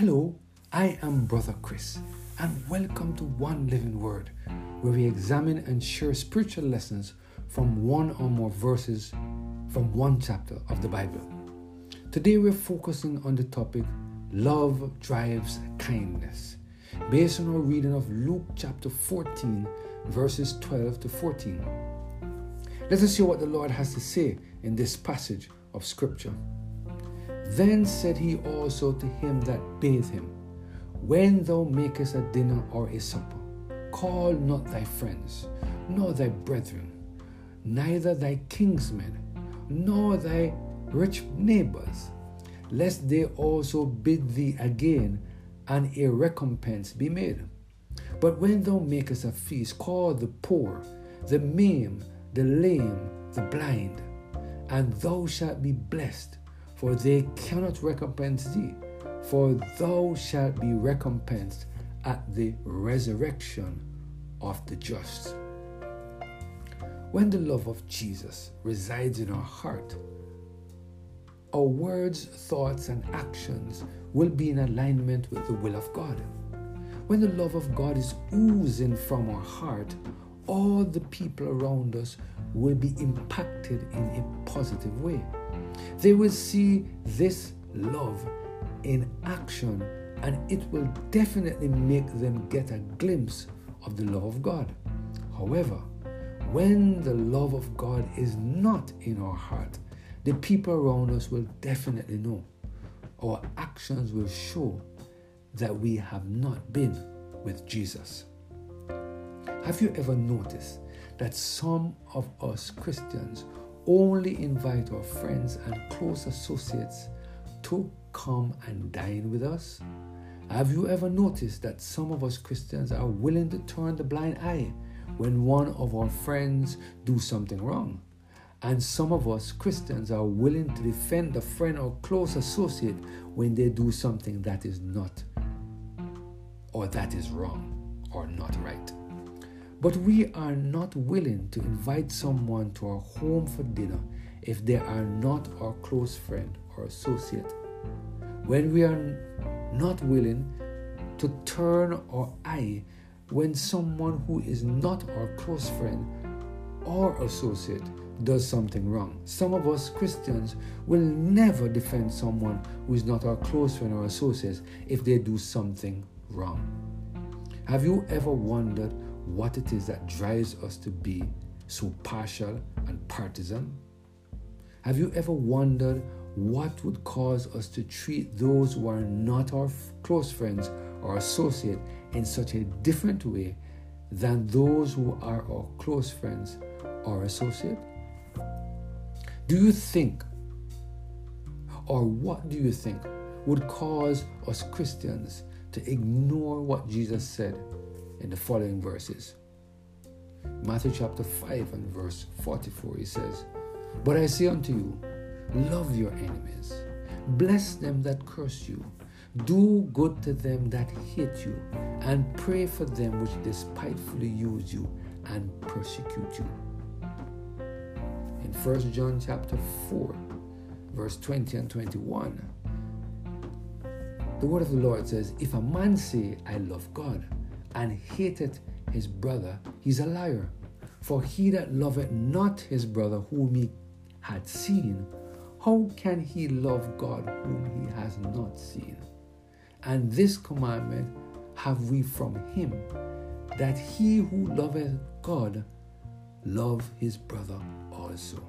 Hello, I am Brother Chris, and welcome to One Living Word, where we examine and share spiritual lessons from one or more verses from one chapter of the Bible. Today we're focusing on the topic Love Drives Kindness, based on our reading of Luke chapter 14, verses 12 to 14. Let us hear what the Lord has to say in this passage of Scripture. Then said he also to him that bade him, When thou makest a dinner or a supper, call not thy friends, nor thy brethren, neither thy kinsmen, nor thy rich neighbors, lest they also bid thee again, and a recompense be made. But when thou makest a feast, call the poor, the maimed, the lame, the blind, and thou shalt be blessed for they cannot recompense thee, for thou shalt be recompensed at the resurrection of the just. When the love of Jesus resides in our heart, our words, thoughts, and actions will be in alignment with the will of God. When the love of God is oozing from our heart, all the people around us will be impacted in a positive way. They will see this love in action and it will definitely make them get a glimpse of the love of God. However, when the love of God is not in our heart, the people around us will definitely know. Our actions will show that we have not been with Jesus. Have you ever noticed that some of us Christians only invite our friends and close associates to come and dine with us? Have you ever noticed that some of us Christians are willing to turn the blind eye when one of our friends do something wrong? And some of us Christians are willing to defend a friend or close associate when they do something that is not or that is wrong or not right. But we are not willing to invite someone to our home for dinner if they are not our close friend or associate. When we are not willing to turn our eye when someone who is not our close friend or associate does something wrong. Some of us Christians will never defend someone who is not our close friend or associate if they do something wrong. Have you ever wondered what it is that drives us to be so partial and partisan? Have you ever wondered what would cause us to treat those who are not our close friends or associate in such a different way than those who are our close friends or associate? Do you think, or what do you think, would cause us Christians to ignore what Jesus said in the following verses. Matthew chapter 5 and verse 44, he says, But I say unto you, love your enemies, bless them that curse you, do good to them that hate you, and pray for them which despitefully use you and persecute you. In 1 John chapter 4, verse 20 and 21, the word of the Lord says, If a man say, I love God, and hateth his brother, he's a liar. For he that loveth not his brother whom he had seen, how can he love God whom he has not seen? And this commandment have we from him, that he who loveth God love his brother also.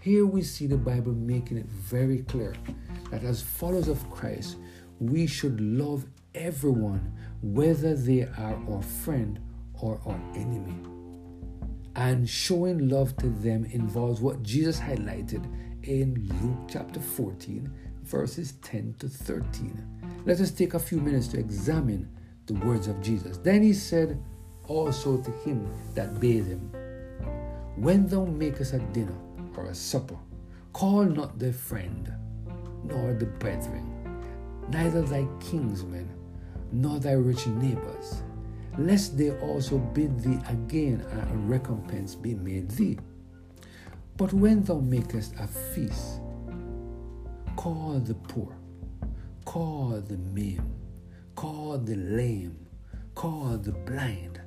Here we see the Bible making it very clear that as followers of Christ, we should love everyone, whether they are our friend or our enemy. And showing love to them involves what Jesus highlighted in Luke chapter 14, verses 10 to 13. Let us take a few minutes to examine the words of Jesus. Then he said also to him that bade him, When thou makest a dinner or a supper, call not thy friend, nor the brethren, neither thy kinsmen, nor thy rich neighbors, lest they also bid thee again and a recompense be made thee. But when thou makest a feast, call the poor, call the maimed, call the lame, call the blind,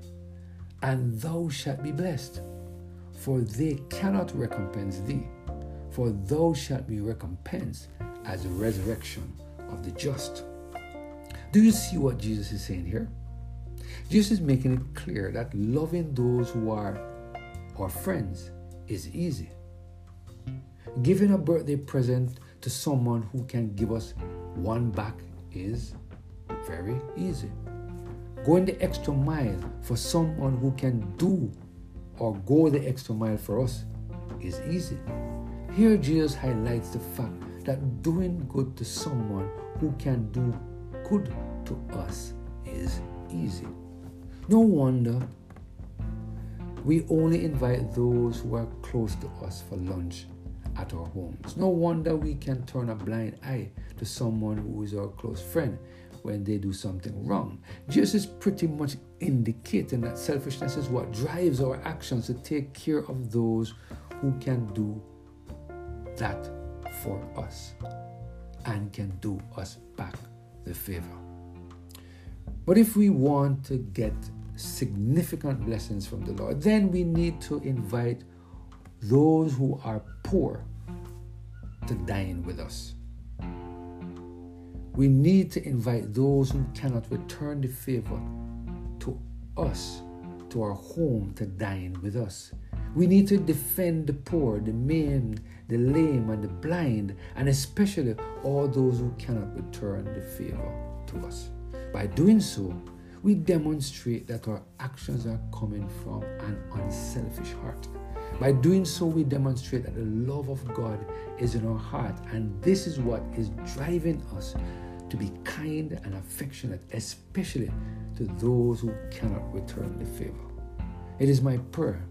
and thou shalt be blessed. For they cannot recompense thee, for thou shalt be recompensed as the resurrection of the just. Do you see what Jesus is saying here? Jesus is making it clear that loving those who are our friends is easy. Giving a birthday present to someone who can give us one back is very easy. Going the extra mile for someone who can do or go the extra mile for us is easy. Here, Jesus highlights the fact that doing good to someone who can do good to us is easy. No wonder we only invite those who are close to us for lunch at our homes. No wonder we can turn a blind eye to someone who is our close friend when they do something wrong. Jesus is pretty much indicating that selfishness is what drives our actions to take care of those who can do that for us and can do us back the favor. But if we want to get significant blessings from the Lord, then we need to invite those who are poor to dine with us. We need to invite those who cannot return the favor to us, to our home to dine with us. We need to defend the poor, the maimed, the lame, and the blind, and especially all those who cannot return the favor to us. By doing so, we demonstrate that our actions are coming from an unselfish heart. By doing so, we demonstrate that the love of God is in our heart, and this is what is driving us to be kind and affectionate, especially to those who cannot return the favor. It is my prayer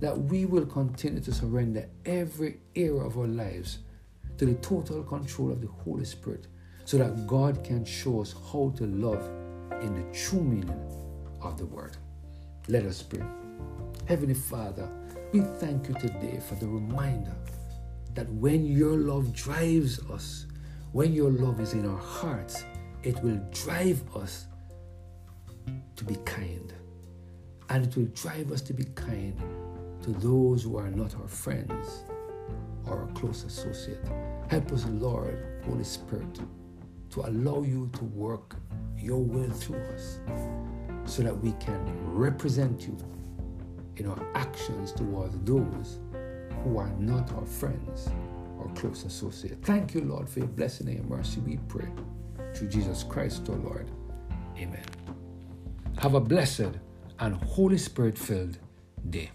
that we will continue to surrender every area of our lives to the total control of the Holy Spirit so that God can show us how to love in the true meaning of the word. Let us pray. Heavenly Father, we thank you today for the reminder that when your love drives us, when your love is in our hearts, it will drive us to be kind. And it will drive us to be kind to those who are not our friends or our close associate. Help us, Lord, Holy Spirit, to allow you to work your will through us so that we can represent you in our actions towards those who are not our friends or close associates. Thank you, Lord, for your blessing and your mercy, we pray. Through Jesus Christ, our Lord. Amen. Have a blessed and Holy Spirit filled day.